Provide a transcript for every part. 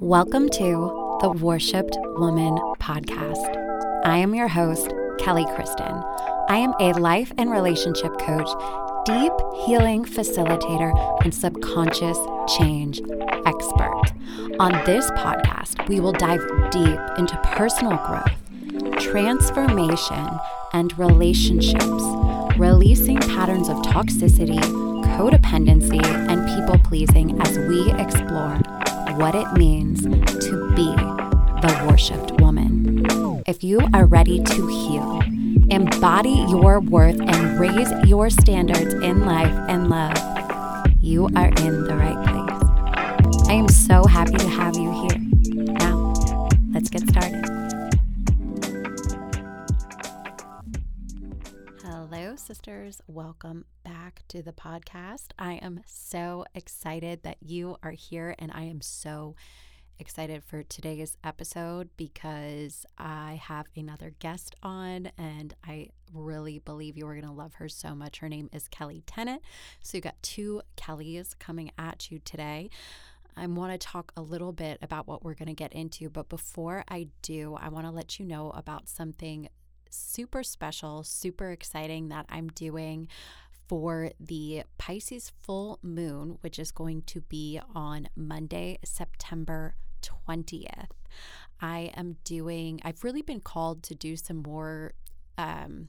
Welcome to the Worshipped Woman podcast. I am your host, Kelly Kristin. I am a life and relationship coach, deep healing facilitator, and subconscious change expert. On this podcast, we will dive deep into personal growth, transformation, and relationships, releasing patterns of toxicity, codependency, and people pleasing as we explore what it means to be the worshipped woman. If you are ready to heal, embody your worth, and raise your standards in life and love, you are in the right place. I am so happy to have you here. Now, let's get started. Hello, sisters. Welcome to the podcast. I am so excited that you are here, and I am so excited for today's episode because I have another guest on, and I really believe you are going to love her so much. Her name is Kelli Tennant. So, you got two Kellys coming at you today. I want to talk a little bit about what we're going to get into, but before I do, I want to let you know about something super special, super exciting that I'm doing for the Pisces full moon, which is going to be on Monday, September 20th. I am doing, I've really been called to do some more. Um,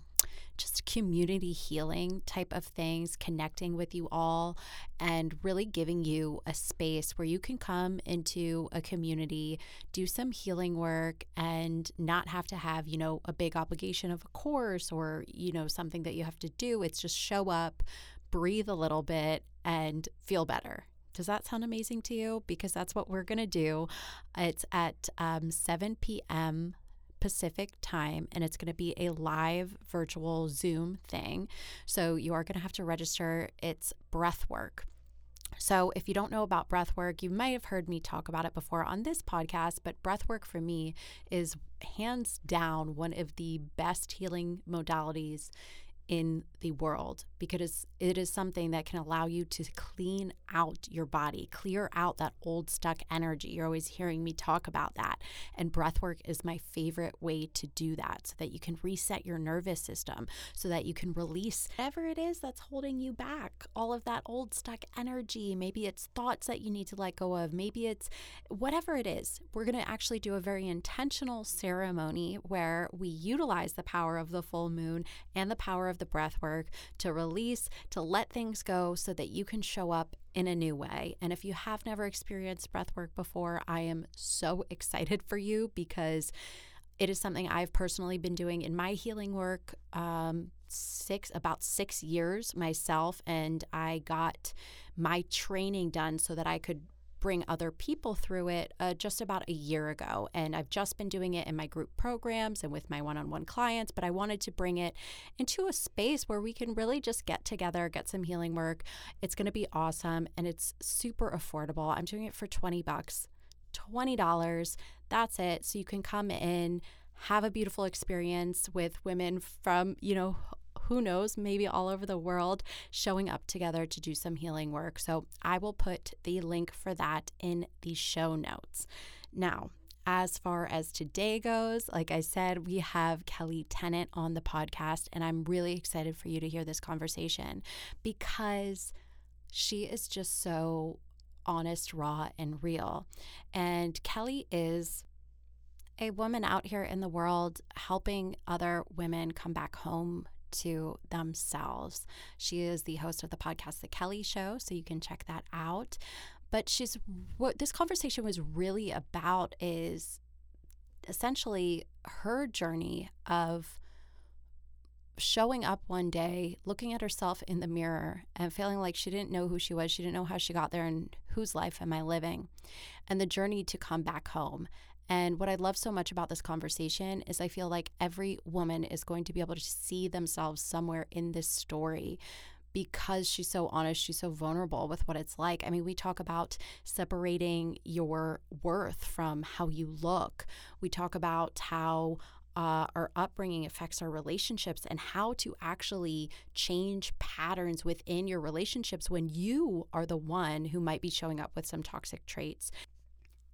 just community healing type of things, connecting with you all, and really giving you a space where you can come into a community, do some healing work, and not have to have, you know, a big obligation of a course or, you know, something that you have to do. It's just show up, breathe a little bit, and feel better. Does that sound amazing to you? Because that's what we're going to do. It's at um, 7 p.m. Pacific time, and it's going to be a live virtual Zoom thing. So you are going to have to register. It's breath work. So, if you don't know about breath work, you might have heard me talk about it before on this podcast, but breath work for me is hands down one of the best healing modalities in the world because it is something that can allow you to clean out your body, clear out that old stuck energy. You're always hearing me talk about that. And breath work is my favorite way to do that so that you can reset your nervous system, so that you can release whatever it is that's holding you back, all of that old stuck energy. Maybe it's thoughts that you need to let go of, maybe it's whatever it is. We're going to actually do a very intentional ceremony where we utilize the power of the full moon and the power of the breath work to release, to let things go so that you can show up in a new way. And if you have never experienced breath work before, I am so excited for you because it is something I've personally been doing in my healing work um, six about six years myself, and I got my training done so that I could bring other people through it uh, just about a year ago. And I've just been doing it in my group programs and with my one on one clients, but I wanted to bring it into a space where we can really just get together, get some healing work. It's going to be awesome and it's super affordable. I'm doing it for 20 bucks. $20. That's it. So you can come in, have a beautiful experience with women from, you know, who knows, maybe all over the world showing up together to do some healing work. So I will put the link for that in the show notes. Now, as far as today goes, like I said, we have Kelli Tennant on the podcast, and I'm really excited for you to hear this conversation because she is just so honest, raw, and real. And Kelly is a woman out here in the world helping other women come back home to themselves. She is the host of the podcast The Kelly Show, so you can check that out. But she's what this conversation was really about is essentially her journey of showing up one day, looking at herself in the mirror and feeling like she didn't know who she was. She didn't know how she got there and whose life am I living, and the journey to come back home. And what I love so much about this conversation is I feel like every woman is going to be able to see themselves somewhere in this story because she's so honest, she's so vulnerable with what it's like. I mean, we talk about separating your worth from how you look. We talk about how uh, our upbringing affects our relationships and how to actually change patterns within your relationships when you are the one who might be showing up with some toxic traits.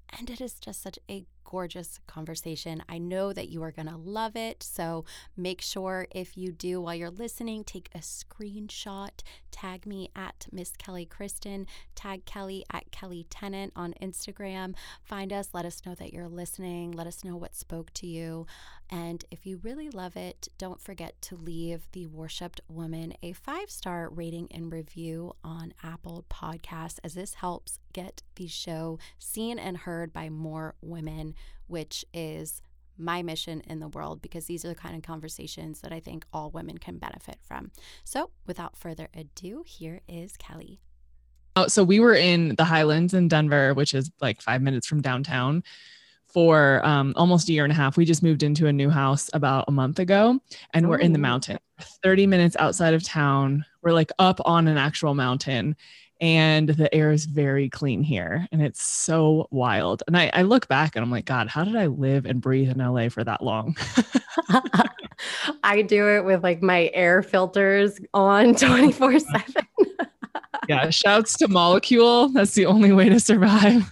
And it is just such a gorgeous conversation. I know that you are going to love it. So make sure if you do while you're listening, take a screenshot, tag me at Miss Kelly Kristin, tag Kelly at Kelli Tennant on Instagram. Find us, let us know that you're listening, let us know what spoke to you. And if you really love it, don't forget to leave the Worshipped Woman a five star rating and review on Apple Podcasts, as this helps get the show seen and heard by more women, which is my mission in the world because these are the kind of conversations that I think all women can benefit from. So, without further ado, here is Kelly. Oh, so we were in the Highlands in Denver, which is like five minutes from downtown for um, almost a year and a half. We just moved into a new house about a month ago and we're in the mountain, 30 minutes outside of town. We're like up on an actual mountain and the air is very clean here and it's so wild and I, I, look back and i'm like god how did i live and breathe in la for that long i do it with like my air filters on 24 7 yeah shouts to Molekule that's the only way to survive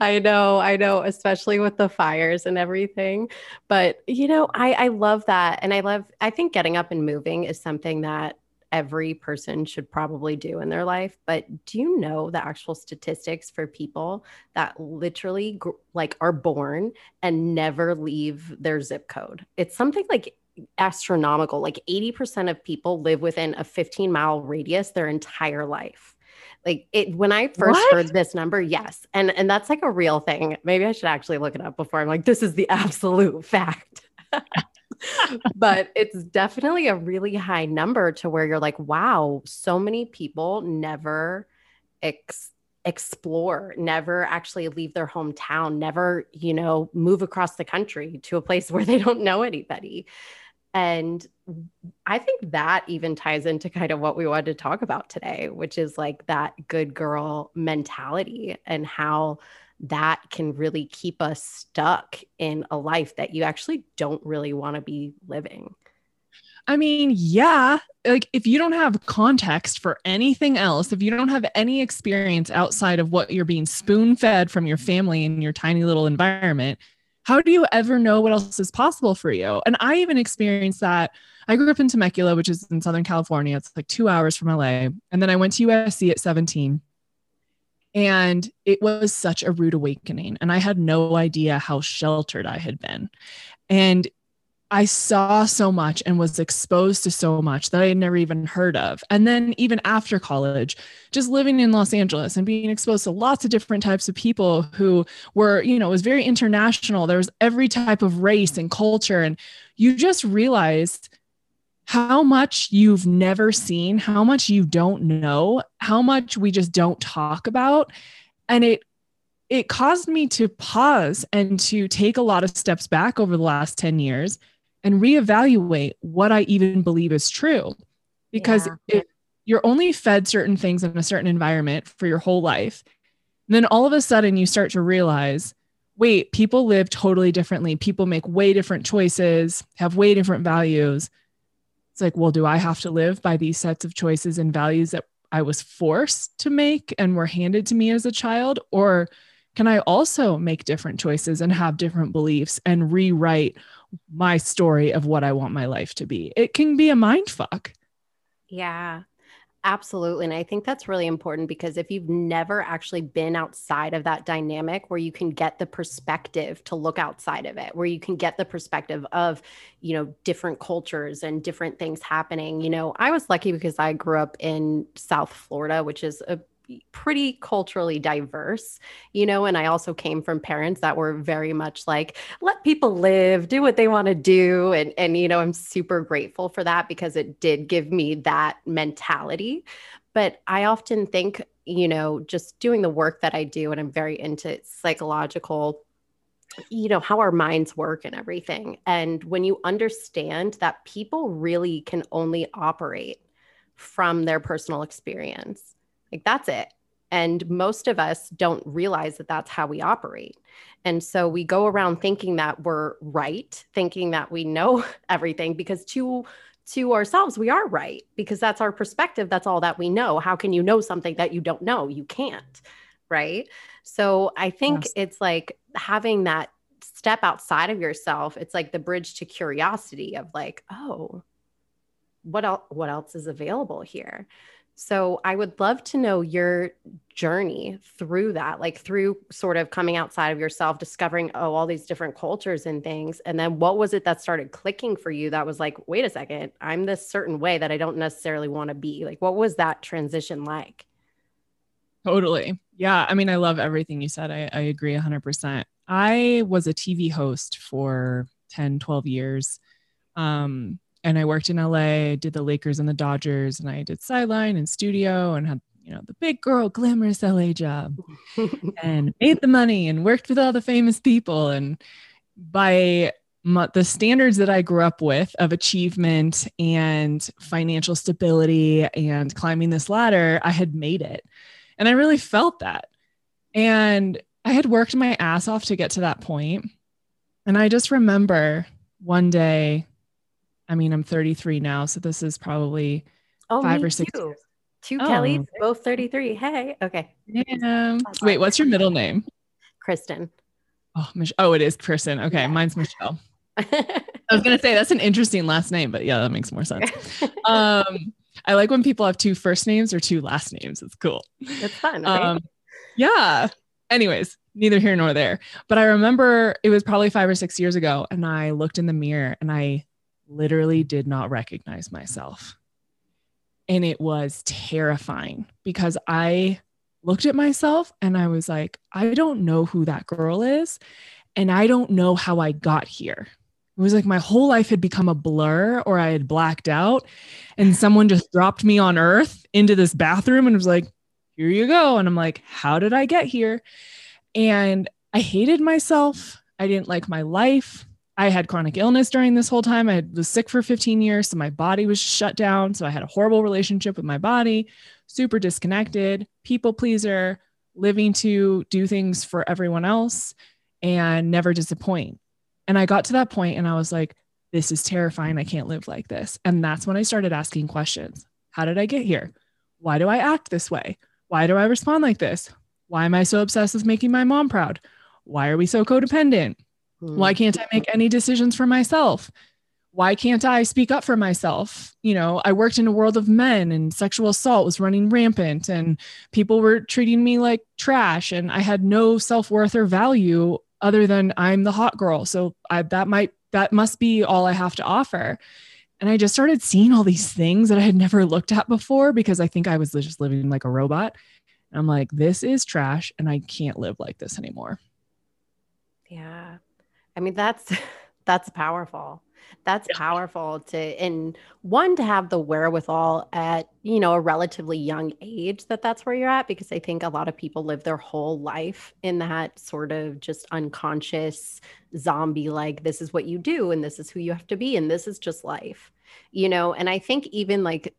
I know, I know, especially with the fires and everything. But you know, I I love that, and I love. I think getting up and moving is something that every person should probably do in their life. But do you know the actual statistics for people that literally like are born and never leave their zip code? It's something like astronomical. Like 80% of people live within a 15 mile radius their entire life. Like it when I first what? heard this number, yes. And and that's like a real thing. Maybe I should actually look it up before I'm like, this is the absolute fact. but it's definitely a really high number to where you're like, wow, so many people never ex- explore, never actually leave their hometown, never, you know, move across the country to a place where they don't know anybody. And I think that even ties into kind of what we wanted to talk about today, which is like that good girl mentality and how that can really keep us stuck in a life that you actually don't really want to be living. I mean, yeah, like if you don't have context for anything else, if you don't have any experience outside of what you're being spoon fed from your family in your tiny little environment, how do you ever know what else is possible for you? And I even experienced that. I grew up in Temecula, which is in Southern California. It's like two hours from LA. And then I went to USC at 17. And it was such a rude awakening. And I had no idea how sheltered I had been. And I saw so much and was exposed to so much that I had never even heard of. And then, even after college, just living in Los Angeles and being exposed to lots of different types of people who were, you know, it was very international. There was every type of race and culture. And you just realized how much you've never seen, how much you don't know, how much we just don't talk about. And it it caused me to pause and to take a lot of steps back over the last 10 years and reevaluate what I even believe is true. Because yeah. if you're only fed certain things in a certain environment for your whole life, then all of a sudden you start to realize wait, people live totally differently. People make way different choices, have way different values it's like, well, do I have to live by these sets of choices and values that I was forced to make and were handed to me as a child? Or can I also make different choices and have different beliefs and rewrite my story of what I want my life to be? It can be a mind fuck. Yeah. Absolutely. And I think that's really important because if you've never actually been outside of that dynamic where you can get the perspective to look outside of it, where you can get the perspective of, you know, different cultures and different things happening. You know, I was lucky because I grew up in South Florida, which is a pretty culturally diverse, you know, and I also came from parents that were very much like let people live, do what they want to do and and you know, I'm super grateful for that because it did give me that mentality. But I often think, you know, just doing the work that I do and I'm very into psychological you know how our minds work and everything. And when you understand that people really can only operate from their personal experience like that's it. And most of us don't realize that that's how we operate. And so we go around thinking that we're right, thinking that we know everything because to to ourselves we are right because that's our perspective, that's all that we know. How can you know something that you don't know? You can't. right? So I think Yes. it's like having that step outside of yourself. It's like the bridge to curiosity of like, oh, what else what else is available here? So I would love to know your journey through that, like through sort of coming outside of yourself, discovering oh all these different cultures and things, and then what was it that started clicking for you that was like, wait a second, I'm this certain way that I don't necessarily want to be. Like, what was that transition like? Totally. Yeah. I mean, I love everything you said. I, I agree 100%. I was a TV host for 10, 12 years. Um, and I worked in LA, did the Lakers and the Dodgers, and I did sideline and studio and had, you know, the big girl, glamorous LA job and made the money and worked with all the famous people. And by my, the standards that I grew up with of achievement and financial stability and climbing this ladder, I had made it. And I really felt that. And I had worked my ass off to get to that point. And I just remember one day, I mean, I'm 33 now, so this is probably Oh, five or six too. years. Two Oh. Kellys, both 33. Hey, okay. Yeah. Wait, what's your middle name? Kristen. Oh, Mich- oh, it is Kristen. Okay, Yeah. mine's Michelle. I was gonna say that's an interesting last name, but yeah, that makes more sense. Um, I like when people have two first names or two last names. It's cool. it's fun. Right? Um, yeah. Anyways, neither here nor there. But I remember it was probably five or six years ago, and I looked in the mirror and I literally did not recognize myself. And it was terrifying because I looked at myself and I was like, I don't know who that girl is. And I don't know how I got here. It was like my whole life had become a blur or I had blacked out. And someone just dropped me on earth into this bathroom and was like, here you go. And I'm like, how did I get here? And I hated myself. I didn't like my life. I had chronic illness during this whole time. I was sick for 15 years. So my body was shut down. So I had a horrible relationship with my body, super disconnected, people pleaser, living to do things for everyone else and never disappoint. And I got to that point and I was like, this is terrifying. I can't live like this. And that's when I started asking questions How did I get here? Why do I act this way? Why do I respond like this? Why am I so obsessed with making my mom proud? Why are we so codependent? Hmm. Why can't I make any decisions for myself? Why can't I speak up for myself? You know, I worked in a world of men and sexual assault was running rampant and people were treating me like trash and I had no self-worth or value other than I'm the hot girl. So I that might that must be all I have to offer. And I just started seeing all these things that I had never looked at before because I think I was just living like a robot. And I'm like, this is trash and I can't live like this anymore. Yeah. I mean, that's that's powerful. That's powerful to and one to have the wherewithal at, you know, a relatively young age that that's where you're at because I think a lot of people live their whole life in that sort of just unconscious zombie like this is what you do and this is who you have to be and this is just life. You know, and I think even like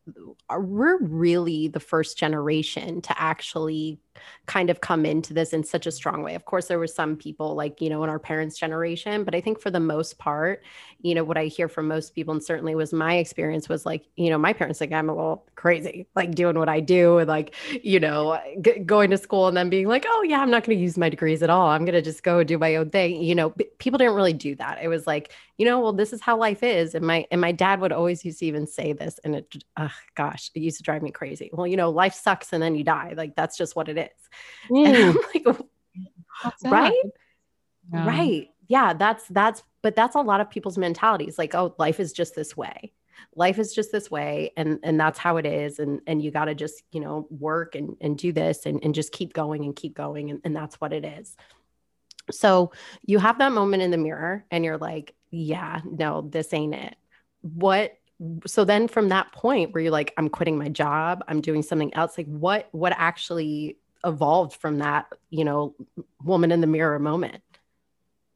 we're really the first generation to actually kind of come into this in such a strong way. Of course, there were some people like, you know, in our parents' generation, but I think for the most part, you know, what I hear from most people, and certainly was my experience, was like, you know, my parents think I'm a little crazy, like doing what I do and like, you know, g- going to school and then being like, oh, yeah, I'm not going to use my degrees at all. I'm going to just go do my own thing. You know, people didn't really do that. It was like, you know, well, this is how life is. And my, and my dad would always used to even say this, and it, oh, gosh, it used to drive me crazy. Well, you know, life sucks and then you die. Like, that's just what it is. And I'm like, right? Yeah. Right. Yeah, that's that's but that's a lot of people's mentalities like oh life is just this way. Life is just this way and and that's how it is and and you got to just, you know, work and and do this and and just keep going and keep going and and that's what it is. So, you have that moment in the mirror and you're like, yeah, no, this ain't it. What so then from that point where you're like I'm quitting my job, I'm doing something else, like what what actually evolved from that, you know, woman in the mirror moment?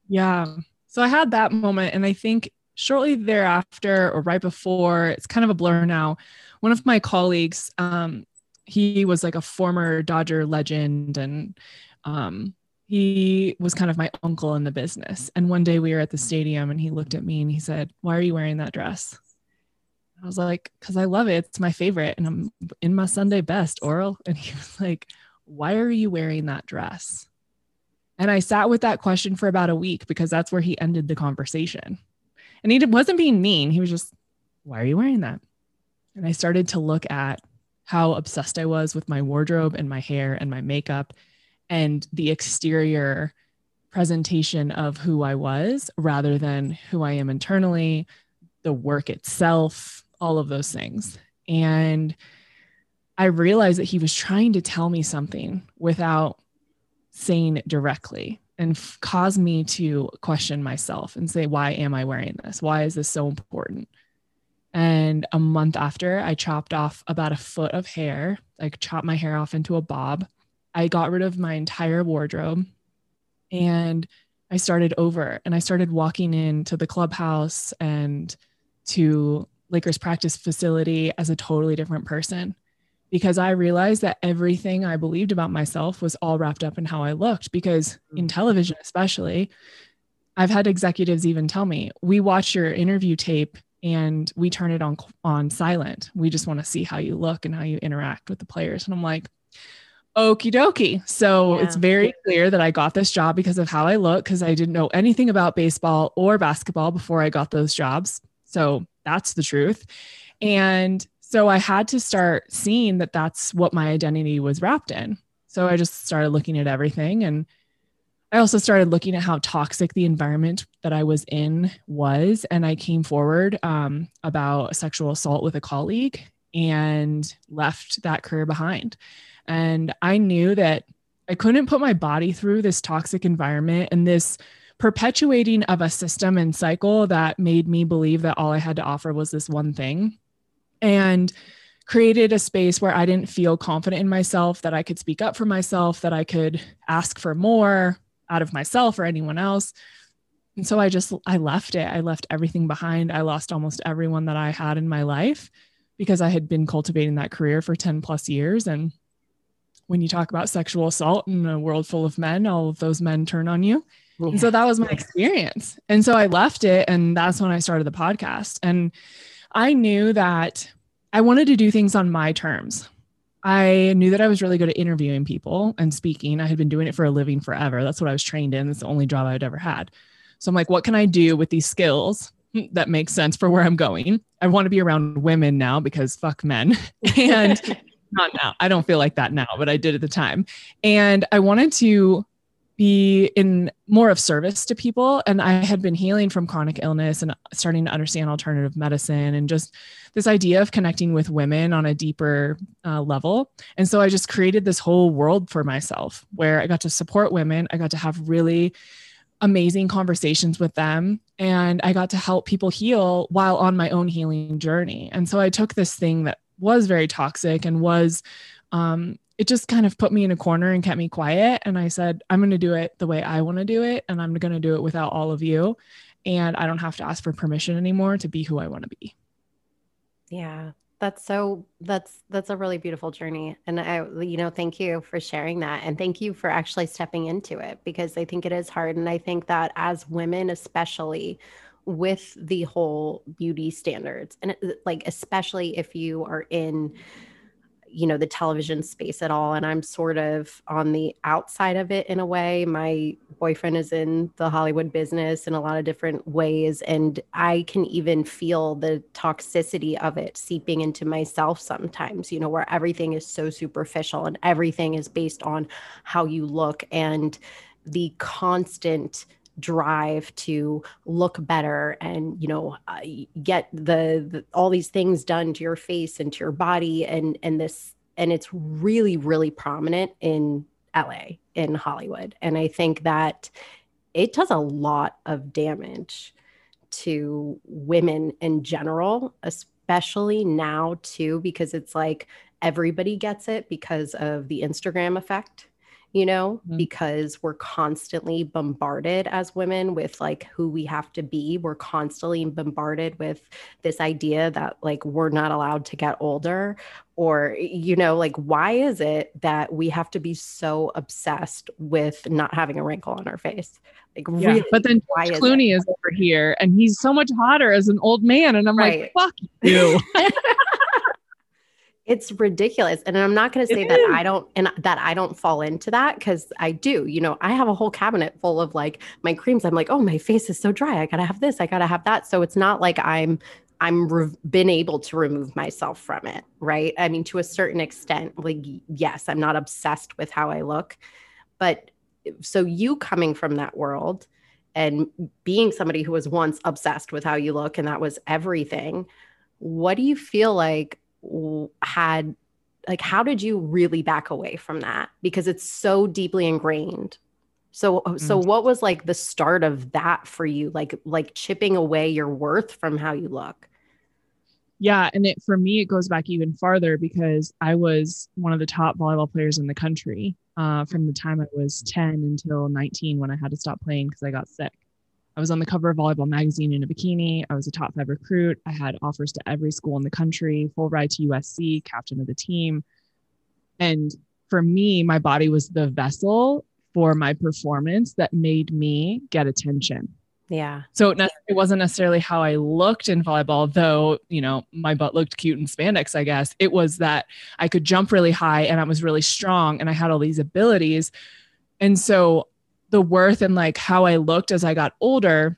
Yeah. So I had that moment. And I think shortly thereafter or right before, it's kind of a blur now. One of my colleagues, um, he was like a former Dodger legend and um, he was kind of my uncle in the business. And one day we were at the stadium and he looked at me and he said, Why are you wearing that dress? I was like, Because I love it. It's my favorite. And I'm in my Sunday best, Orel. And he was like, Why are you wearing that dress? And I sat with that question for about a week because that's where he ended the conversation. And he wasn't being mean. He was just, Why are you wearing that? And I started to look at how obsessed I was with my wardrobe and my hair and my makeup and the exterior presentation of who I was rather than who I am internally, the work itself, all of those things. And I realized that he was trying to tell me something without saying it directly and f- cause me to question myself and say, why am I wearing this? Why is this so important? And a month after, I chopped off about a foot of hair, like chopped my hair off into a bob. I got rid of my entire wardrobe and I started over and I started walking into the clubhouse and to Lakers practice facility as a totally different person because I realized that everything I believed about myself was all wrapped up in how I looked. Because mm. in television, especially, I've had executives even tell me, we watch your interview tape and we turn it on on silent. We just want to see how you look and how you interact with the players. And I'm like, okie dokie. So yeah. it's very clear that I got this job because of how I look, because I didn't know anything about baseball or basketball before I got those jobs. So that's the truth. And so I had to start seeing that that's what my identity was wrapped in. So I just started looking at everything and I also started looking at how toxic the environment that I was in was. And I came forward um, about sexual assault with a colleague and left that career behind. And I knew that I couldn't put my body through this toxic environment and this perpetuating of a system and cycle that made me believe that all I had to offer was this one thing. And created a space where I didn't feel confident in myself, that I could speak up for myself, that I could ask for more, out of myself or anyone else. And so I just I left it. I left everything behind. I lost almost everyone that I had in my life because I had been cultivating that career for 10 plus years and when you talk about sexual assault in a world full of men, all of those men turn on you. Yeah. And so that was my experience. And so I left it and that's when I started the podcast. And I knew that I wanted to do things on my terms. I knew that I was really good at interviewing people and speaking. I had been doing it for a living forever. That's what I was trained in. It's the only job I'd ever had. So I'm like, what can I do with these skills that makes sense for where I'm going? I want to be around women now because fuck men. and not now. I don't feel like that now, but I did at the time. And I wanted to be in more of service to people. And I had been healing from chronic illness and starting to understand alternative medicine and just this idea of connecting with women on a deeper uh, level. And so I just created this whole world for myself where I got to support women. I got to have really amazing conversations with them and I got to help people heal while on my own healing journey. And so I took this thing that was very toxic and was um, it just kind of put me in a corner and kept me quiet. And I said, I'm going to do it the way I want to do it. And I'm going to do it without all of you. And I don't have to ask for permission anymore to be who I want to be. Yeah. That's so that's that's a really beautiful journey and I you know thank you for sharing that and thank you for actually stepping into it because I think it is hard and I think that as women especially with the whole beauty standards and like especially if you are in you know the television space at all and i'm sort of on the outside of it in a way. My boyfriend is in the hollywood business in a lot of different ways and i can even feel the toxicity of it seeping into myself sometimes you know where everything is so superficial and everything is based on how you look and the constant drive to look better and you know uh, get the, the, all these things done to your face and to your body and and this and it's really really prominent in LA in Hollywood. And I think that it does a lot of damage to women in general especially now too because it's like everybody gets it because of the Instagram effect you know, mm-hmm. because we're constantly bombarded as women with like who we have to be. We're constantly bombarded with this idea that like we're not allowed to get older or you know like why is it that we have to be so obsessed with not having a wrinkle on our face like yeah, really, but then why Clooney is, is, over here and he's so much hotter as an old man and I'm right. like fuck you It's ridiculous. And I'm not going to say It that is. I don't and that I don't fall into that cuz I do. You know, I have a whole cabinet full of like my creams. I'm like, "Oh, my face is so dry. I got to have this. I got to have that." So it's not like I'm I'm re- been able to remove myself from it, right? I mean, to a certain extent, like yes, I'm not obsessed with how I look, but eh, so you coming from that world and being somebody who was once obsessed with how you look and that was everything, what do you feel like had like how did you really back away from that? Because it's so deeply ingrained. So so what was like the start of that for you? Like like chipping away your worth from how you look? Yeah, and it for me it goes back even farther because I was one of the top volleyball players in the country uh, from the time I was 10 until 19 when I had to stop playing because I got sick. I was on the cover of Volleyball Magazine in a bikini. I was a top five recruit. I had offers to every school in the country, full ride to USC, captain of the team. And for me, my body was the vessel for my performance that made me get attention. yeah So it, it wasn't necessarily how I looked in volleyball, though, you know, my butt looked cute in spandex, I guess. It was that I could jump really high and I was really strong and I had all these abilities. And so the worth and like how I looked as I got older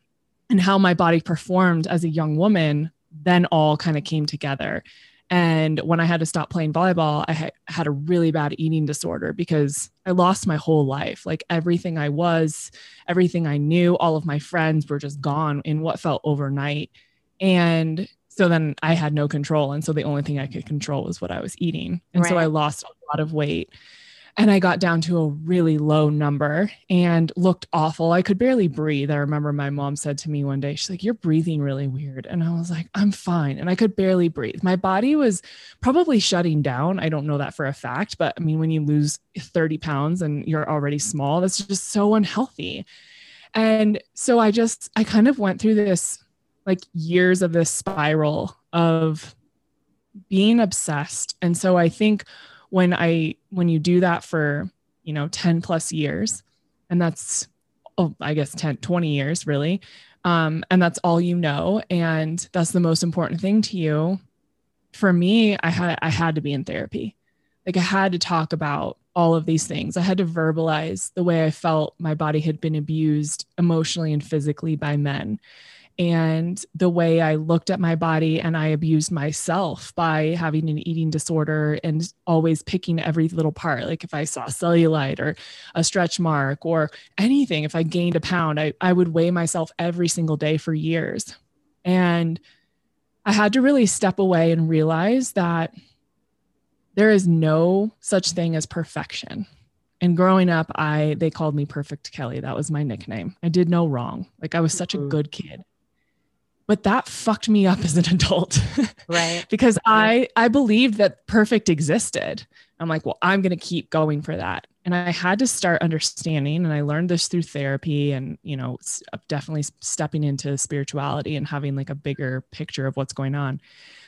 and how my body performed as a young woman then all kind of came together. And when I had to stop playing volleyball, I ha- had a really bad eating disorder because I lost my whole life. Like everything I was, everything I knew, all of my friends were just gone in what felt overnight. And so then I had no control. And so the only thing I could control was what I was eating. And so I lost a lot of weight. And I got down to a really low number and looked awful. I could barely breathe. I remember my mom said to me one day, she's like, You're breathing really weird. And I was like, I'm fine. And I could barely breathe. My body was probably shutting down. I don't know that for a fact, but I mean, when you lose 30 pounds and you're already small, that's just so unhealthy. And so I just, I kind of went through this like years of this spiral of being obsessed. And so I think when I, when you do that for, you know, 10 plus years, and that's, oh, I guess 10, 20 years really. Um, and that's all you know. And that's the most important thing to you. For me, I had, I had to be in therapy. Like I had to talk about all of these things. I had to verbalize the way I felt my body had been abused emotionally and physically by men. And the way I looked at my body and I abused myself by having an eating disorder and always picking every little part. Like if I saw cellulite or a stretch mark or anything, if I gained a pound, I, I would weigh myself every single day for years. And I had to really step away and realize that there is no such thing as perfection. And growing up, I they called me Perfect Kelly. That was my nickname. I did no wrong. Like I was such a Mhm. good kid. But that fucked me up as an adult right because I I believed that perfect existed. I'm like, well, I'm going to keep going for that. And I had to start understanding and I learned this through therapy and, you know, definitely stepping into spirituality and having like a bigger picture of what's going on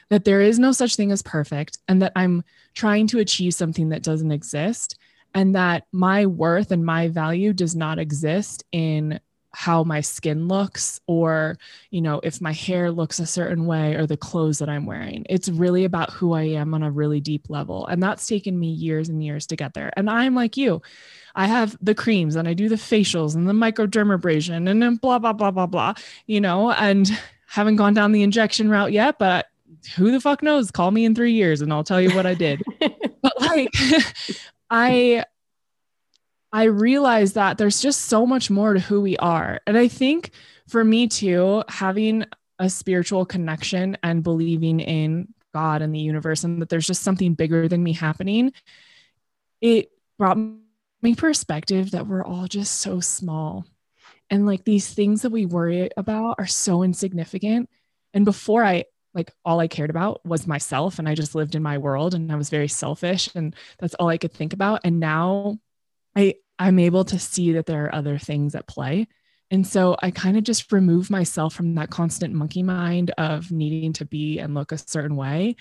that there is no such thing as perfect and that I'm trying to achieve something that doesn't exist and that my worth and my value does not exist in how my skin looks or you know if my hair looks a certain way or the clothes that i'm wearing. It's really about who i am on a really deep level and that's taken me years and years to get there. And i'm like you. I have the creams and i do the facials and the microdermabrasion and then blah blah blah blah blah you know and haven't gone down the injection route yet but who the fuck knows? Call me in three years and i'll tell you what i did. But like i i realized that there's just so much more to who we are. And i think for me too having a spiritual connection and believing in god and the universe and that there's just something bigger than me happening it brought me perspective that we're all just so small. And like these things that we worry about are so insignificant. And before i like all I cared about was myself and I just lived in my world and I was very selfish and that's all I could think about. And now I I'm able to see that there are other things at play and so I kind of just remove myself from that constant monkey mind of needing to be and look a certain way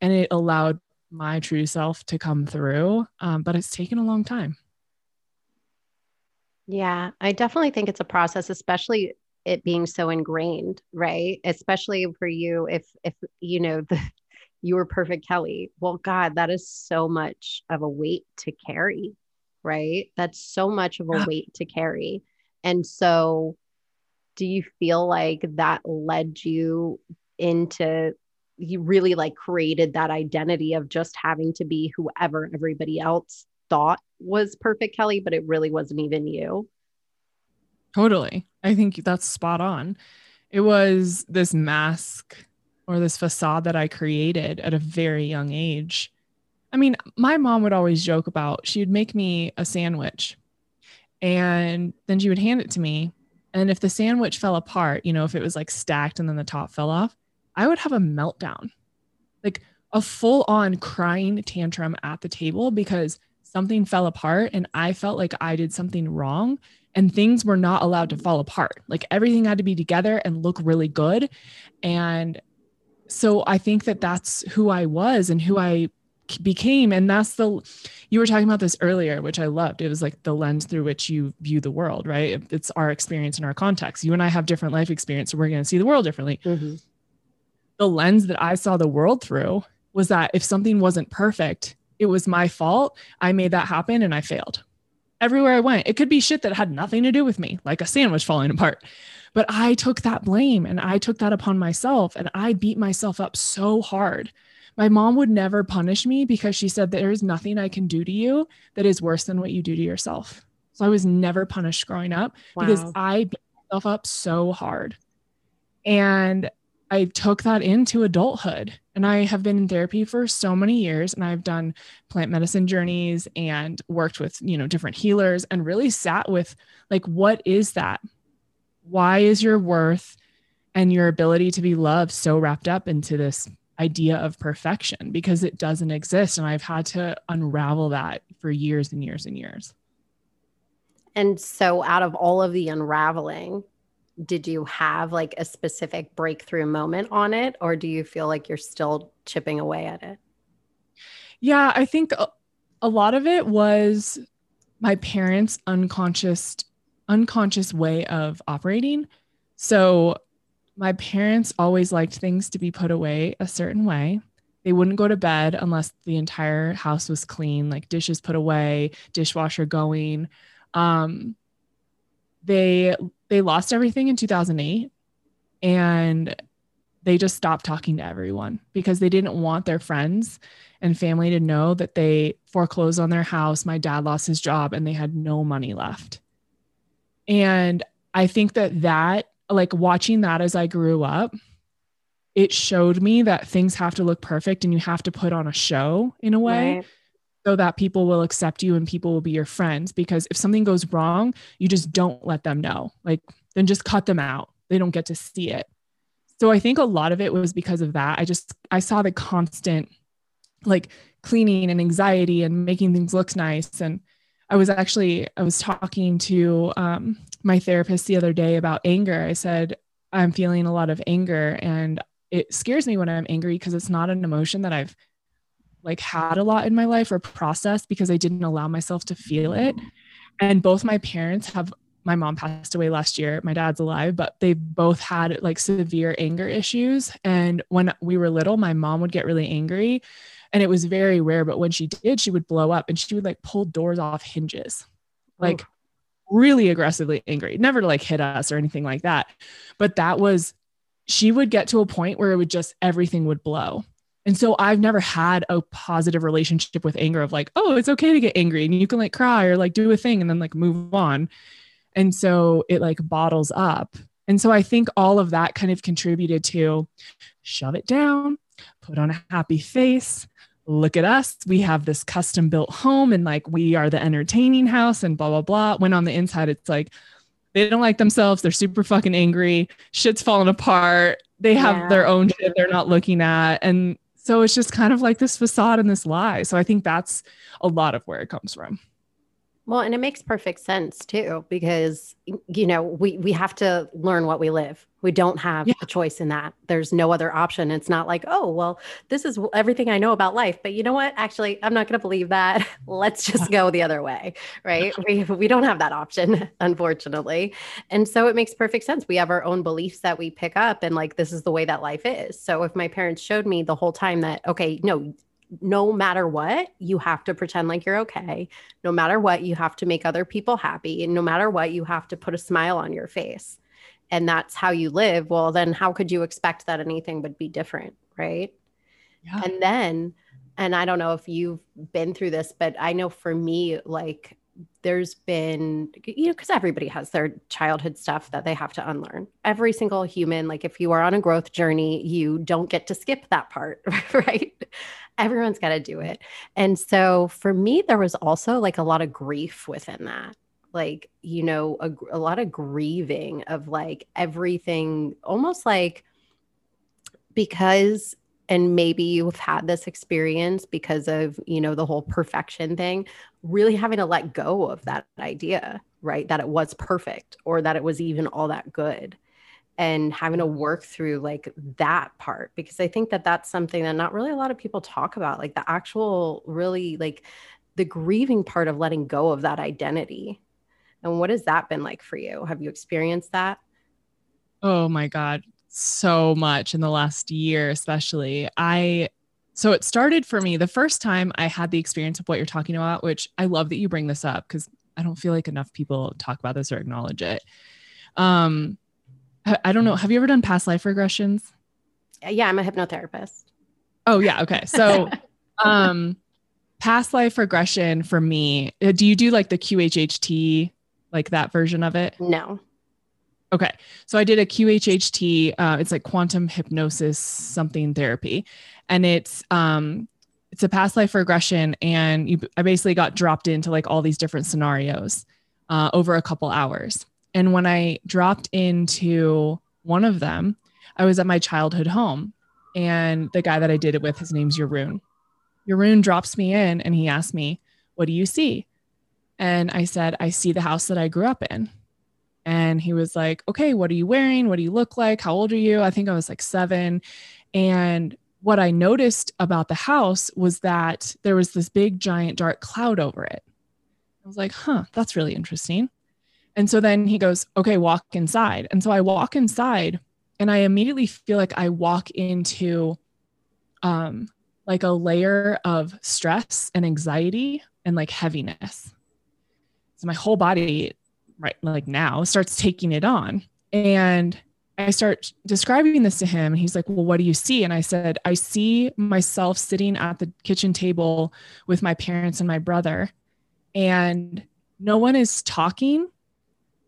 and it allowed my true self to come through um, but it's taken a long time Yeah, I definitely think it's a process, especially it being so ingrained, right? Especially for you, if if you know the you were perfect Kelly. Well, God, that is so much of a weight to carry, right? That's so much of a weight to carry. And so, do you feel like that led you into you really like created that identity of just having to be whoever everybody else thought was perfect Kelly, but it really wasn't even you? Totally. I think that's spot on. It was this mask or this facade that I created at a very young age. I mean, my mom would always joke about she would make me a sandwich and then she would hand it to me. And if the sandwich fell apart, you know, if it was like stacked and then the top fell off, I would have a meltdown, like a full on crying tantrum at the table because something fell apart and I felt like I did something wrong and things were not allowed to fall apart. Like everything had to be together and look really good. And so I think that that's who I was and who I became and that's the you were talking about this earlier which i loved. It was like the lens through which you view the world right? It's our experience and our context. You and i have different life experience so we're going to see the world differently. Mm-hmm. the lens that i saw the world through was that if something wasn't perfect it was my fault. I made that happen and i failed. Everywhere i went it could be shit that had nothing to do with me like a sandwich falling apart. But I took that blame and I took that upon myself and I beat myself up so hard. My mom would never punish me because she said there is nothing I can do to you that is worse than what you do to yourself. So I was never punished growing up wow. because I beat myself up so hard. And I took that into adulthood and I have been in therapy for so many years and I've done plant medicine journeys and worked with, you know, different healers and really sat with like what is that? why is your worth and your ability to be loved so wrapped up into this idea of perfection because it doesn't exist. And i've had to unravel that for years and years and years. And so out of all of the unraveling did you have like a specific breakthrough moment on it? Or do you feel like you're still chipping away at it? Yeah i think a, lot of it was my parents unconscious unconscious way of operating. So my parents always liked things to be put away a certain way. They wouldn't go to bed unless the entire house was clean, like dishes put away, dishwasher going. Um, they they lost everything in 2008 and they just stopped talking to everyone because they didn't want their friends and family to know that they foreclosed on their house. My dad lost his job and they had no money left. And I think that that, like watching that as I grew up, it showed me that things have to look perfect and you have to put on a show in a way. Right. So that people will accept you and people will be your friends. Because if something goes wrong, you just don't let them know. Like, then just cut them out. They don't get to see it. So I think a lot of it was because of that. I just, I saw the constant like cleaning and anxiety and making things look nice. And I was actually I was talking to um, my therapist the other day about anger. I said I'm feeling a lot of anger, and it scares me when I'm angry because it's not an emotion that I've like had a lot in my life or processed because I didn't allow myself to feel it. And both my parents have my mom passed away last year. My dad's alive, but they both had like severe anger issues. And when we were little, my mom would get really angry and it was very rare but when she did she would blow up and she would like pull doors off hinges like really aggressively angry never to like hit us or anything like that but that was she would get to a point where it would just everything would blow and so I've never had a positive relationship with anger of like, oh, it's okay to get angry and you can like cry or like do a thing and then like move on. And so it like bottles up. And so I think all of that kind of contributed to shove it down, put on a happy face, look at us. We have this custom built home and like we are the entertaining house and blah, blah, blah. When on the inside, it's like they don't like themselves. They're super fucking angry. Shit's falling apart. They have yeah. their own shit they're not looking at. And so it's just kind of like this facade and this lie. So I think that's a lot of where it comes from. Well, and it makes perfect sense too, because you know, we we have to learn what we live. We don't have yeah. a choice in that. There's no other option. It's not like, oh, well, this is everything I know about life. But you know what? Actually, I'm not going to believe that. Let's just go the other way, right? we we don't have that option, unfortunately. And so it makes perfect sense. We have our own beliefs that we pick up, and like this is the way that life is. So if my parents showed me the whole time that, okay, no, no matter what, you have to pretend like you're okay. No matter what, you have to make other people happy. And no matter what, you have to put a smile on your face. And that's how you live. Well, then how could you expect that anything would be different? Right. Yeah. And then, and I don't know if you've been through this, but I know for me, like, there's been, you know, because everybody has their childhood stuff that they have to unlearn. Every single human, like if you are on a growth journey, you don't get to skip that part, right? Everyone's got to do it. And so for me, there was also like a lot of grief within that. Like, you know, a, a lot of grieving of like everything, almost like because and maybe you've had this experience because of you know the whole perfection thing really having to let go of that idea right that it was perfect or that it was even all that good and having to work through like that part because I think that that's something that not really a lot of people talk about like the actual really like the grieving part of letting go of that identity. And what has that been like for you? Have you experienced that? Oh my god, so much in the last year especially. I so it started for me the first time I had the experience of what you're talking about, which I love that you bring this up because I don't feel like enough people talk about this or acknowledge it. Um, I don't know. Have you ever done past life regressions? Uh, yeah, I'm a hypnotherapist. Oh yeah. Okay. So, um, past life regression for me, uh, do you do like the QHHT, like that version of it? No. Okay. So I did a QHHT. Uh, it's like quantum hypnosis something therapy, and it's um, it's a past life regression, and you I basically got dropped into like all these different scenarios uh, over a couple hours. And when I dropped into one of them, I was at my childhood home. And the guy that I did it with, his name's Yaroon. Yaroon drops me in and he asked me, What do you see? And I said, I see the house that I grew up in. And he was like, Okay, what are you wearing? What do you look like? How old are you? I think I was like seven. And what I noticed about the house was that there was this big, giant, dark cloud over it. I was like, Huh, that's really interesting. And so then he goes, okay, walk inside. And so I walk inside and I immediately feel like I walk into um, like a layer of stress and anxiety and like heaviness. So my whole body, right, like now starts taking it on. And I start describing this to him. And he's like, Well, what do you see? And I said, I see myself sitting at the kitchen table with my parents and my brother, and no one is talking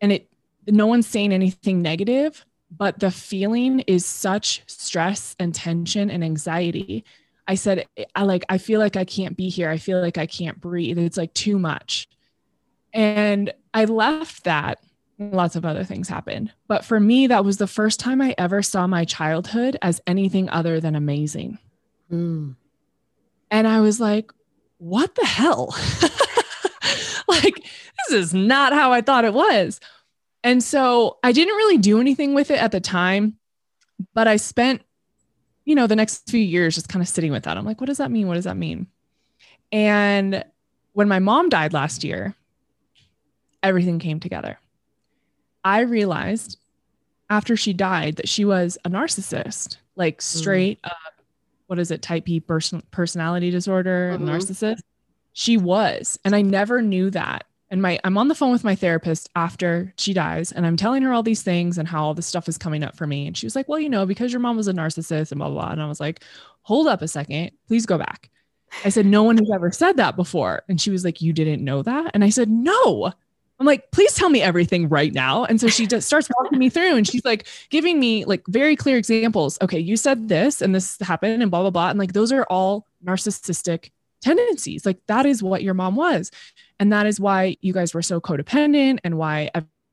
and it no one's saying anything negative but the feeling is such stress and tension and anxiety. I said i like i feel like i can't be here. I feel like i can't breathe. It's like too much. And i left that lots of other things happened. But for me that was the first time i ever saw my childhood as anything other than amazing. Mm. and i was like what the hell is not how I thought it was. And so I didn't really do anything with it at the time, but I spent, you know, the next few years just kind of sitting with that. I'm like, what does that mean? What does that mean? And when my mom died last year, everything came together. I realized after she died that she was a narcissist, like mm. straight mm. up, what is it, type B person- personality disorder, mm-hmm. narcissist. She was. And I never knew that and my i'm on the phone with my therapist after she dies and i'm telling her all these things and how all this stuff is coming up for me. And she was like well you know because your mom was a narcissist and blah blah, blah. and i was like hold up a second. Please go back. I said no one has ever said that before. And she was like you didn't know that? And i said no. I'm like please tell me everything right now. And so she just starts walking me through and she's like giving me like very clear examples. Okay you said this and this happened and blah blah blah. And like those are all narcissistic tendencies like that is what your mom was and that is why you guys were so codependent and why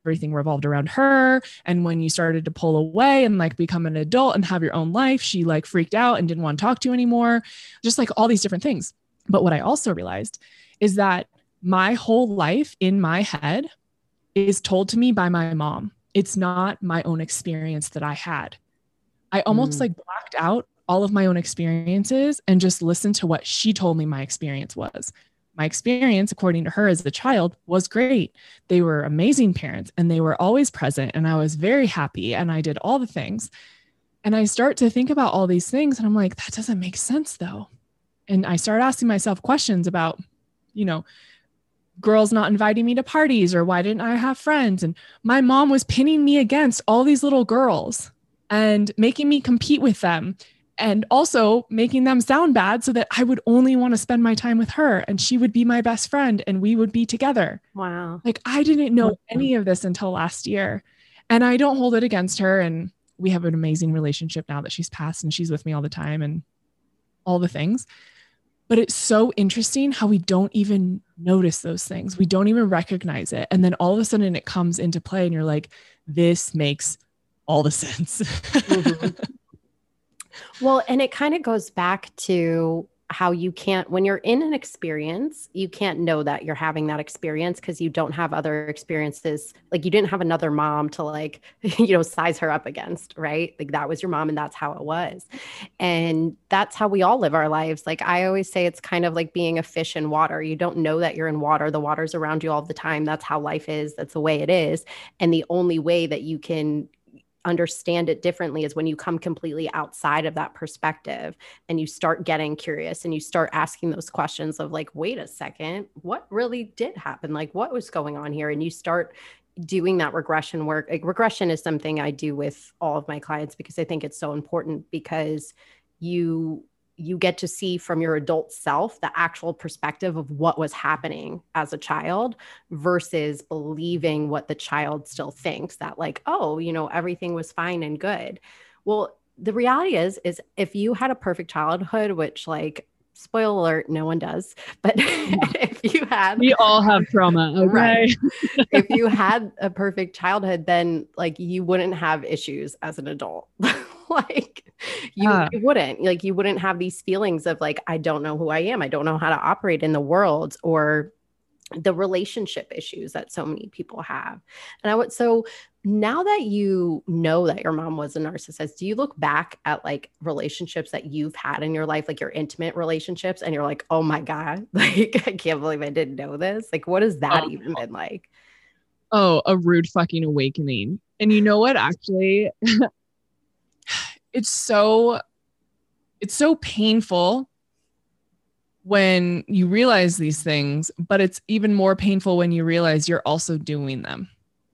everything revolved around her. And when you started to pull away and like become an adult and have your own life, she like freaked out and didn't want to talk to you anymore. Just like all these different things. But what I also realized is that my whole life in my head is told to me by my mom. It's not my own experience that I had. I almost mm. like blacked out all of my own experiences and just listen to what she told me my experience was. My experience, according to her as a child, was great. They were amazing parents and they were always present, and I was very happy and I did all the things. And I start to think about all these things and I'm like, that doesn't make sense though. And I start asking myself questions about, you know, girls not inviting me to parties or why didn't I have friends? And my mom was pinning me against all these little girls and making me compete with them and also making them sound bad so that I would only want to spend my time with her and she would be my best friend and we would be together. Wow. Like I didn't know any of this until last year. And I don't hold it against her. And we have an amazing relationship now that she's passed and she's with me all the time and all the things. But it's so interesting how we don't even notice those things. We don't even recognize it. And then all of a sudden it comes into play and you're like, this makes all the sense. mm-hmm. Well, and it kind of goes back to how you can't when you're in an experience you can't know that you're having that experience because you don't have other experiences. Like you didn't have another mom to like you know size her up against right? Like that was your mom and that's how it was. And that's how we all live our lives. Like i always say it's kind of like being a fish in water. You don't know that you're in water. The water's around you all the time. That's how life is. That's the way it is. And the only way that you can understand it differently is when you come completely outside of that perspective and you start getting curious and you start asking those questions of like wait a second what really did happen? Like what was going on here? And you start doing that regression work. Like regression is something i do with all of my clients because i think it's so important because you you get to see from your adult self the actual perspective of what was happening as a child versus believing what the child still thinks that like oh you know everything was fine and good. Well the reality is is if you had a perfect childhood which like spoiler alert no one does but if you had we all have trauma okay? Right, if you had a perfect childhood then like you wouldn't have issues as an adult like you, uh, you, wouldn't like you wouldn't have these feelings of like i don't know who i am. I don't know how to operate in the world or the relationship issues that so many people have. And i would so now that you know that your mom was a narcissist do you look back at like relationships that you've had in your life like your intimate relationships and you're like oh my god like i can't believe i didn't know this. Like what has that oh, even been like? Oh a rude fucking awakening. And you know what? Actually it's so it's so painful when you realize these things, but it's even more painful when you realize you're also doing them.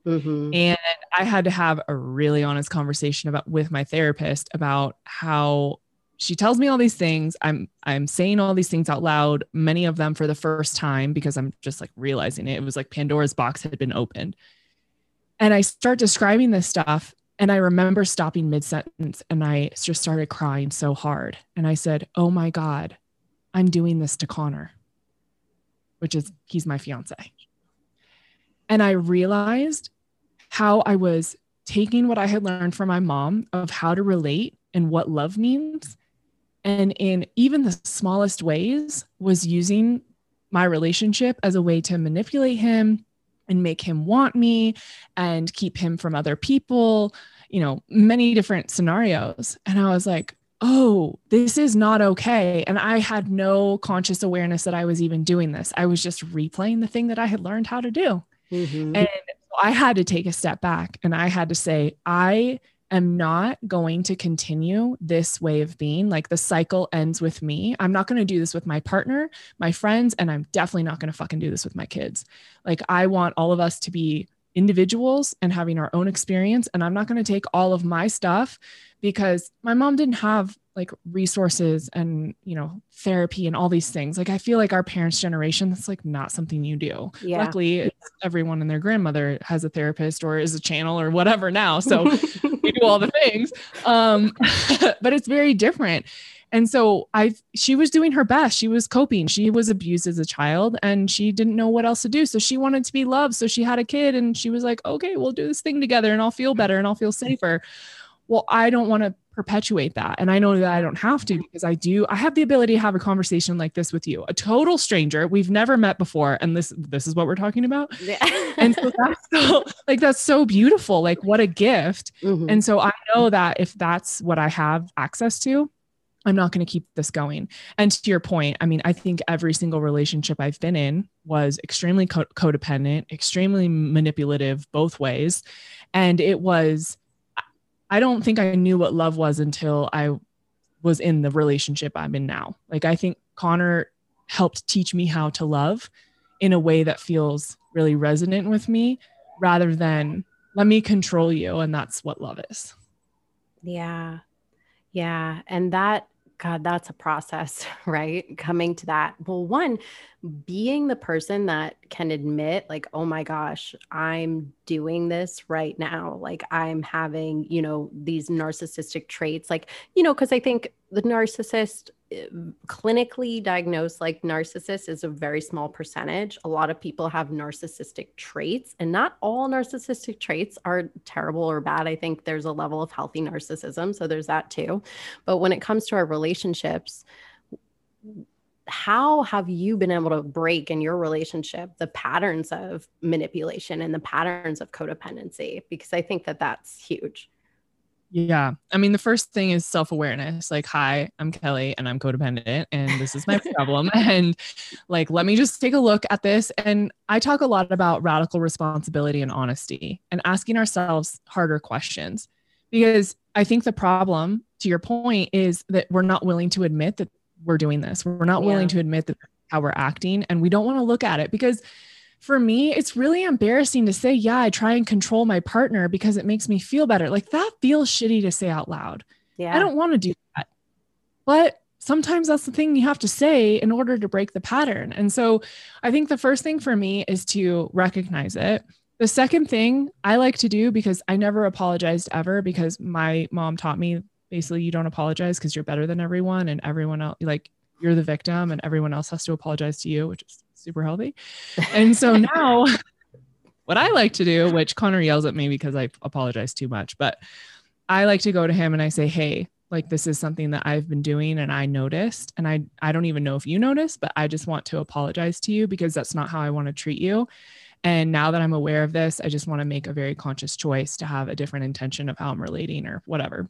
Mm-hmm. And I had to have a really honest conversation about with my therapist about how she tells me all these things. I'm I'm saying all these things out loud, many of them for the first time because I'm just like realizing it. It was like Pandora's box had been opened. And I start describing this stuff and I remember stopping mid sentence and I just started crying so hard. And I said, Oh my God, I'm doing this to Connor, which is, he's my fiance. And I realized how I was taking what I had learned from my mom of how to relate and what love means. And in even the smallest ways, was using my relationship as a way to manipulate him, and make him want me and keep him from other people, you know, many different scenarios. And I was like, oh, this is not okay. And I had no conscious awareness that I was even doing this. I was just replaying the thing that I had learned how to do. Mm-hmm. And I had to take a step back and I had to say, I am not going to continue this way of being. Like the cycle ends with me. I'm not going to do this with my partner, my friends, and I'm definitely not going to fucking do this with my kids. Like I want all of us to be individuals and having our own experience. And I'm not going to take all of my stuff because my mom didn't have like resources and you know therapy and all these things. Like i feel like our parents generation that's like not something you do. Yeah. luckily everyone and their grandmother has a therapist or is a channel or whatever now so we do all the things. Um but it's very different. And so i she was doing her best. She was coping. She was abused as a child and she didn't know what else to do. So she wanted to be loved. So she had a kid and she was like okay we'll do this thing together and i'll feel better and i'll feel safer well, I don't want to perpetuate that. And I know that I don't have to because I do, I have the ability to have a conversation like this with you, a total stranger we've never met before. And this, this is what we're talking about. Yeah. and so that's so, like, that's so beautiful. Like what a gift. Mm-hmm. And so I know that if that's what I have access to, I'm not going to keep this going. And to your point, I mean, I think every single relationship I've been in was extremely co- codependent, extremely manipulative both ways. And it was, I don't think I knew what love was until I was in the relationship I'm in now. Like, I think Connor helped teach me how to love in a way that feels really resonant with me rather than let me control you. And that's what love is. Yeah. Yeah. And that God, that's a process, right? Coming to that. Well, one, being the person that can admit, like, oh my gosh, I'm doing this right now. Like, I'm having, you know, these narcissistic traits. Like, you know, because I think the narcissist clinically diagnosed like narcissist is a very small percentage. A lot of people have narcissistic traits, and not all narcissistic traits are terrible or bad. I think there's a level of healthy narcissism. So there's that too. But when it comes to our relationships, how have you been able to break in your relationship the patterns of manipulation and the patterns of codependency? Because I think that that's huge. Yeah. I mean, the first thing is self awareness. Like, hi, I'm Kelli and I'm codependent and this is my problem. And like, let me just take a look at this. And I talk a lot about radical responsibility and honesty and asking ourselves harder questions because I think the problem, to your point, is that we're not willing to admit that we're doing this. We're not yeah. willing to admit that how we're acting and we don't want to look at it because for me, it's really embarrassing to say, yeah, I try and control my partner because it makes me feel better. Like that feels shitty to say out loud. Yeah. I don't want to do that. But sometimes that's the thing you have to say in order to break the pattern. And so I think the first thing for me is to recognize it. The second thing I like to do because I never apologized ever because my mom taught me basically you don't apologize because you're better than everyone and everyone else like you're the victim and everyone else has to apologize to you, which is super healthy. And so now what I like to do, which Connor yells at me because I apologize too much, but I like to go to him and I say, Hey, like this is something that I've been doing and I noticed. And I, I don't even know if you noticed, but I just want to apologize to you because that's not how I want to treat you. And now that I'm aware of this, I just want to make a very conscious choice to have a different intention of how I'm relating or whatever.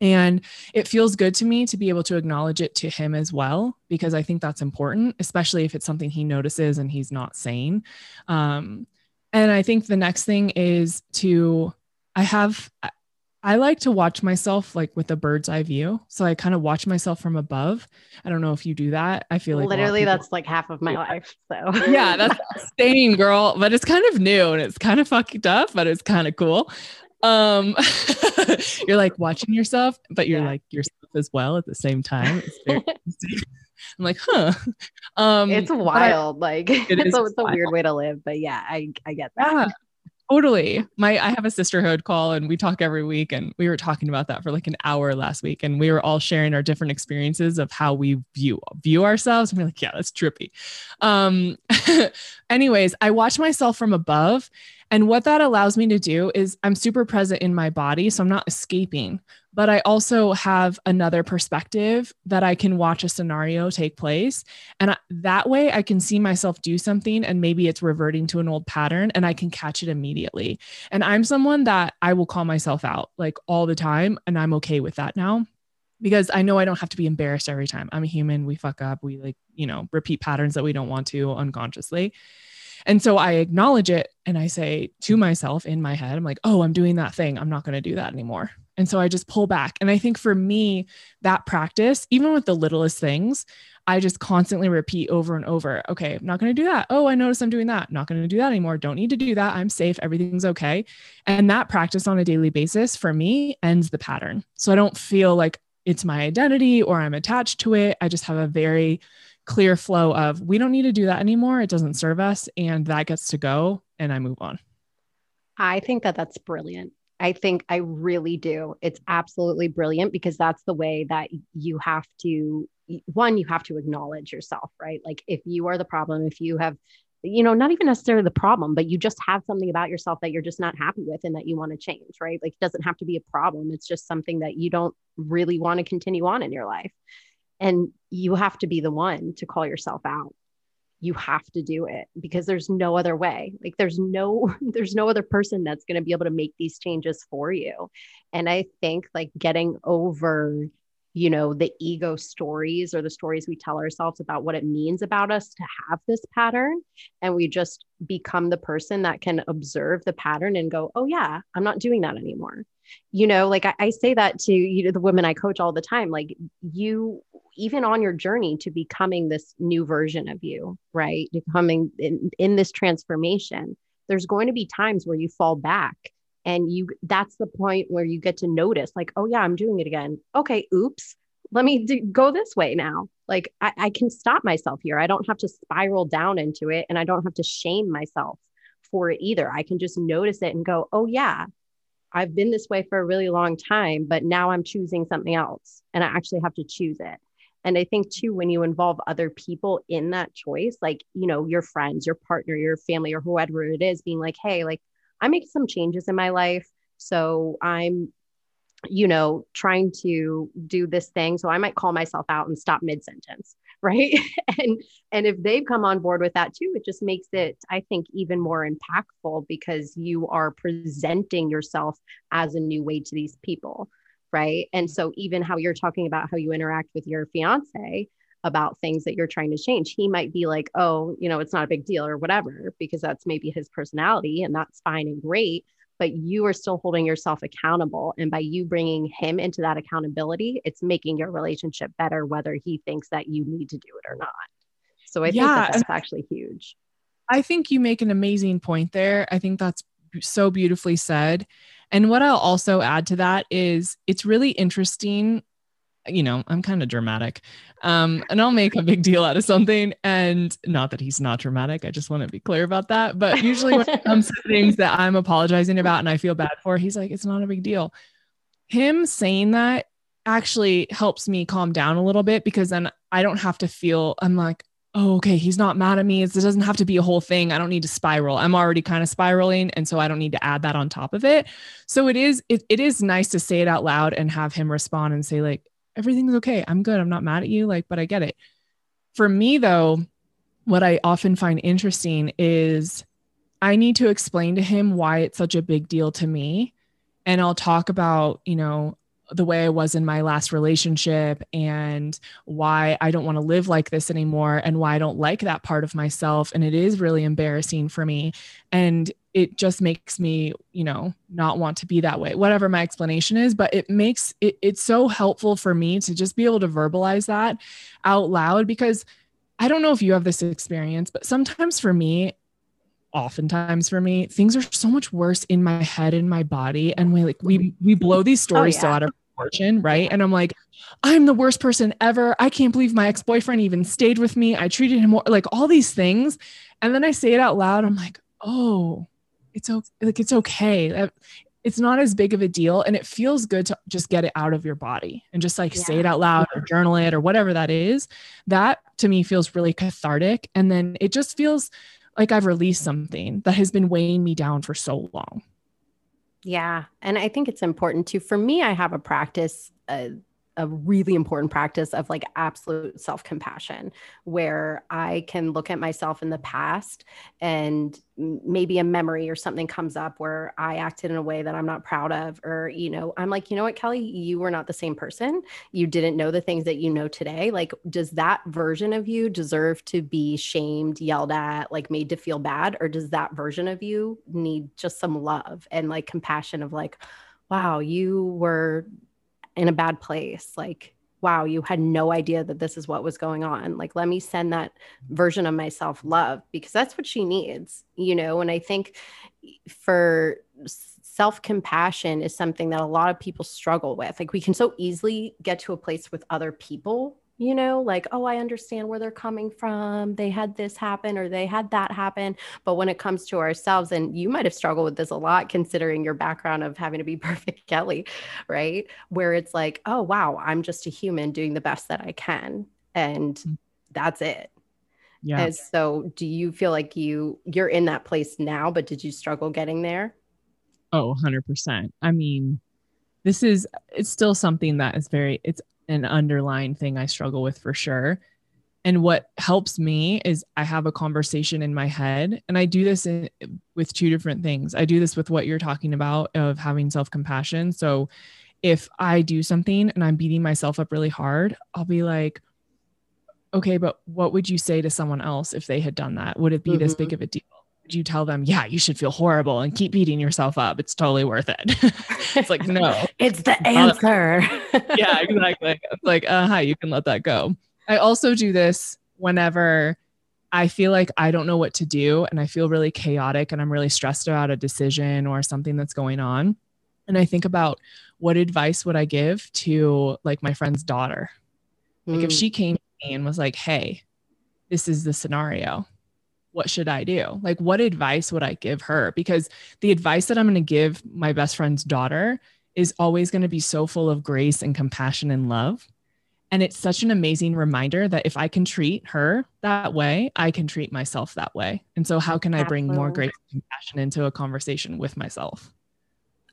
And it feels good to me to be able to acknowledge it to him as well, because I think that's important, especially if it's something he notices and he's not saying. Um, and I think the next thing is to, I have, I like to watch myself like with a bird's eye view. So I kind of watch myself from above. I don't know if you do that. I feel like literally that's like half of my life. So yeah, that's staying girl, but it's kind of new and it's kind of fucked up, but it's kind of cool. Um, you're like watching yourself, but you're yeah. like yourself as well at the same time. Very, I'm like, huh. Um, it's wild. I, like it it's, a, it's a weird way to live, but yeah, I I get that. Totally. My I have a sisterhood call and we talk every week, and we were talking about that for like an hour last week, and we were all sharing our different experiences of how we view view ourselves. And we're like, yeah, that's trippy. Um, anyways, I watch myself from above and what that allows me to do is I'm super present in my body. So I'm not escaping, but I also have another perspective that I can watch a scenario take place. And I, that way I can see myself do something and maybe it's reverting to an old pattern and I can catch it immediately. And I'm someone that I will call myself out like all the time. And I'm okay with that now because I know I don't have to be embarrassed every time. I'm a human. We fuck up. We like, you know, repeat patterns that we don't want to unconsciously. And so I acknowledge it and I say to myself in my head, I'm like, oh, I'm doing that thing. I'm not going to do that anymore. And so I just pull back. And I think for me, that practice, even with the littlest things, I just constantly repeat over and over. Okay, I'm not going to do that. Oh, I notice I'm doing that. Not going to do that anymore. Don't need to do that. I'm safe. Everything's okay. And that practice on a daily basis for me ends the pattern. So I don't feel like it's my identity or I'm attached to it. I just have a very clear flow of we don't need to do that anymore. It doesn't serve us. And that gets to go and I move on. I think that that's brilliant. I think I really do. It's absolutely brilliant because that's the way that you have to, one, you have to acknowledge yourself, right? Like if you are the problem, if you have you know, not even necessarily the problem, but you just have something about yourself that you're just not happy with and that you want to change, right? Like it doesn't have to be a problem. It's just something that you don't really want to continue on in your life. And you have to be the one to call yourself out. You have to do it because there's no other way. Like there's no there's no other person that's going to be able to make these changes for you. And I think like getting over you know the ego stories or the stories we tell ourselves about what it means about us to have this pattern and we just become the person that can observe the pattern and go oh yeah i'm not doing that anymore you know like I, I say that to you know the women i coach all the time like you even on your journey to becoming this new version of you right? Becoming in, in this transformation there's going to be times where you fall back and you that's the point where you get to notice like oh yeah i'm doing it again. Okay oops let me go this way now. Like I, I can stop myself here. I don't have to spiral down into it and i don't have to shame myself for it either. I can just notice it and go oh yeah i've been this way for a really long time but now i'm choosing something else and i actually have to choose it and i think too when you involve other people in that choice like you know your friends your partner your family or whoever it is being like hey like I make some changes in my life. So I'm, you know, trying to do this thing. So I might call myself out and stop mid sentence. Right. and and if they've come on board with that too, it just makes it, I think, even more impactful because you are presenting yourself as a new way to these people. Right. And so even how you're talking about how you interact with your fiance, about things that you're trying to change. He might be like, oh, you know, it's not a big deal or whatever, because that's maybe his personality and that's fine and great. But you are still holding yourself accountable. And by you bringing him into that accountability, it's making your relationship better, whether he thinks that you need to do it or not. So I think that that's actually huge. I think you make an amazing point there. I think that's so beautifully said. And what I'll also add to that is it's really interesting you know, I'm kind of dramatic. Um, and I'll make a big deal out of something. And not that he's not dramatic. I just want to be clear about that. But usually when it comes to things that I'm apologizing about and I feel bad for, he's like, it's not a big deal. Him saying that actually helps me calm down a little bit because then I don't have to feel, I'm like, oh, okay, he's not mad at me. It doesn't have to be a whole thing. I don't need to spiral. I'm already kind of spiraling. And so I don't need to add that on top of it. So it is, it, it is nice to say it out loud and have him respond and say, like, everything's okay. I'm good. I'm not mad at you. Like, but I get it. For me, though, what I often find interesting is I need to explain to him why it's such a big deal to me. And I'll talk about, you know, the way I was in my last relationship and why I don't want to live like this anymore and why I don't like that part of myself. And it is really embarrassing for me. And it just makes me, you know, not want to be that way, whatever my explanation is. But it makes it, it's so helpful for me to just be able to verbalize that out loud because I don't know if you have this experience, but sometimes for me, oftentimes for me, things are so much worse in my head and my body. And we like we we blow these oh, stories oh, yeah. so out of proportion, right? And I'm like, I'm the worst person ever. I can't believe my ex-boyfriend even stayed with me. I treated him more like all these things. And then I say it out loud. I'm like, oh, it's okay like it's okay. It's not as big of a deal and it feels good to just get it out of your body and just like yeah. say it out loud or journal it or whatever that is. That to me feels really cathartic and then it just feels like i've released something that has been weighing me down for so long. Yeah and i think it's important too. For me i have a practice uh, a really important practice of like absolute self compassion, where I can look at myself in the past and maybe a memory or something comes up where I acted in a way that I'm not proud of. Or, you know, I'm like, you know what, Kelly, you were not the same person. You didn't know the things that you know today. Like, does that version of you deserve to be shamed, yelled at, like made to feel bad? Or does that version of you need just some love and like compassion of like, wow, you were in a bad place like wow you had no idea that this is what was going on. Like let me send that version of myself love because that's what she needs you know? And i think for self compassion is something that a lot of people struggle with. Like we can so easily get to a place with other people you know, like, oh, I understand where they're coming from. They had this happen or they had that happen. But when it comes to ourselves, and you might have struggled with this a lot considering your background of having to be perfect, Kelli, right? Where it's like, oh, wow, I'm just a human doing the best that I can. And mm. that's it. Yeah. And so do you feel like you you're in that place now, but did you struggle getting there? Oh, 100%. I mean, this is it's still something that is very it's an underlying thing I struggle with for sure. And what helps me is I have a conversation in my head, and I do this in, with two different things. I do this with what you're talking about of having self compassion. So if I do something and I'm beating myself up really hard, I'll be like, okay, but what would you say to someone else if they had done that? Would it be mm-hmm. this big mm-hmm. of a deal? You tell them, yeah, you should feel horrible and keep beating yourself up? It's totally worth it. it's like, no, it's the answer. yeah, exactly. It's like, uh huh, you can let that go. I also do this whenever I feel like I don't know what to do and I feel really chaotic and I'm really stressed about a decision or something that's going on. And I think about what advice would I give to like my friend's daughter? Like mm. if she came to me and was like, "Hey, this is the scenario. What should I do?" Like what advice would I give her? Because the advice that I'm going to give my best friend's daughter is always going to be so full of grace and compassion and love. And it's such an amazing reminder that if I can treat her that way, I can treat myself that way. And so, how can I bring more grace and compassion into a conversation with myself?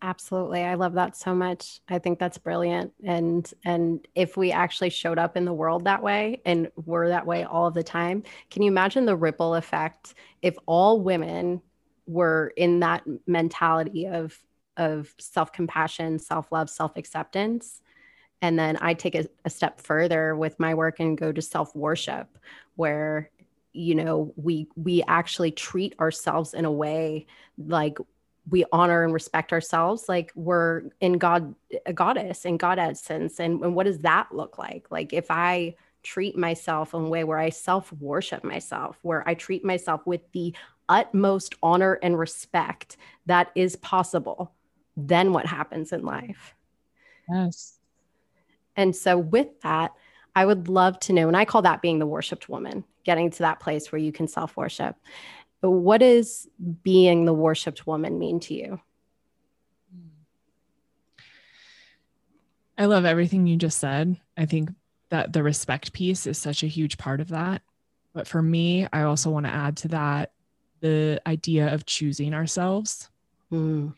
Absolutely. I love that so much. I think that's brilliant. And and if we actually showed up in the world that way and were that way all of the time, can you imagine the ripple effect if all women were in that mentality of of self-compassion, self-love, self-acceptance? And then I take a, a step further with my work and go to self-worship where you know we we actually treat ourselves in a way like we honor and respect ourselves like we're in god a goddess in god essence and, and what does that look like? Like if i treat myself in a way where i self worship myself where i treat myself with the utmost honor and respect that is possible then what happens in life? Yes. And so with that i would love to know and i call that being the worshiped woman getting to that place where you can self worship what does being the worshiped woman mean to you? I love everything you just said. I think that the respect piece is such a huge part of that. But for me, I also want to add to that the idea of choosing ourselves. Mm.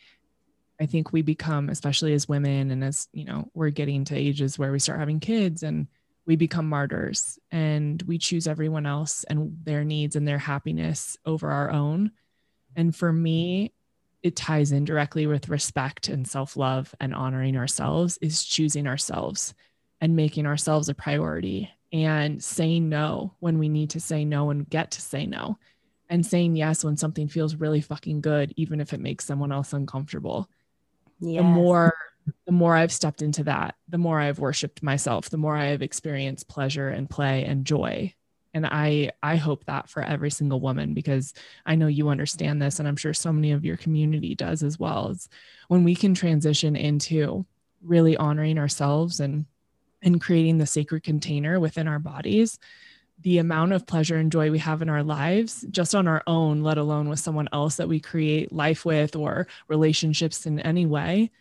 I think we become, especially as women, and as you know, we're getting to ages where we start having kids and we become martyrs and we choose everyone else and their needs and their happiness over our own. And for me, it ties in directly with respect and self love and honoring ourselves is choosing ourselves and making ourselves a priority and saying no when we need to say no and get to say no and saying yes when something feels really fucking good, even if it makes someone else uncomfortable. Yes. The more the more I've stepped into that, the more I've worshiped myself, the more I have experienced pleasure and play and joy. And I I hope that for every single woman because I know you understand this and I'm sure so many of your community does as well. Is when we can transition into really honoring ourselves and and creating the sacred container within our bodies, the amount of pleasure and joy we have in our lives just on our own, let alone with someone else that we create life with or relationships in any way,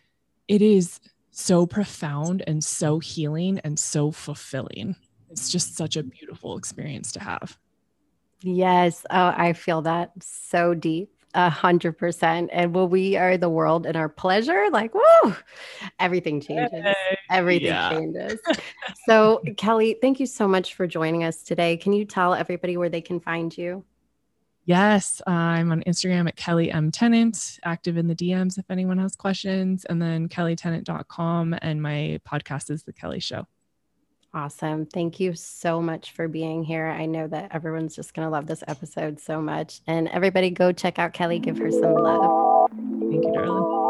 it is so profound and so healing and so fulfilling. It's just such a beautiful experience to have. Yes. Oh, I feel that so deep. A hundred percent. And when we are the world in our pleasure, like, whoa, everything changes. Everything yeah. changes. so, Kelli, thank you so much for joining us today. Can you tell everybody where they can find you? Yes, I'm on Instagram at Kelli M Tennant, active in the DMs if anyone has questions, and then kellitennant.com. And my podcast is The Kelli Show. Awesome. Thank you so much for being here. I know that everyone's just going to love this episode so much. And everybody go check out Kelly, give her some love. Thank you, darling.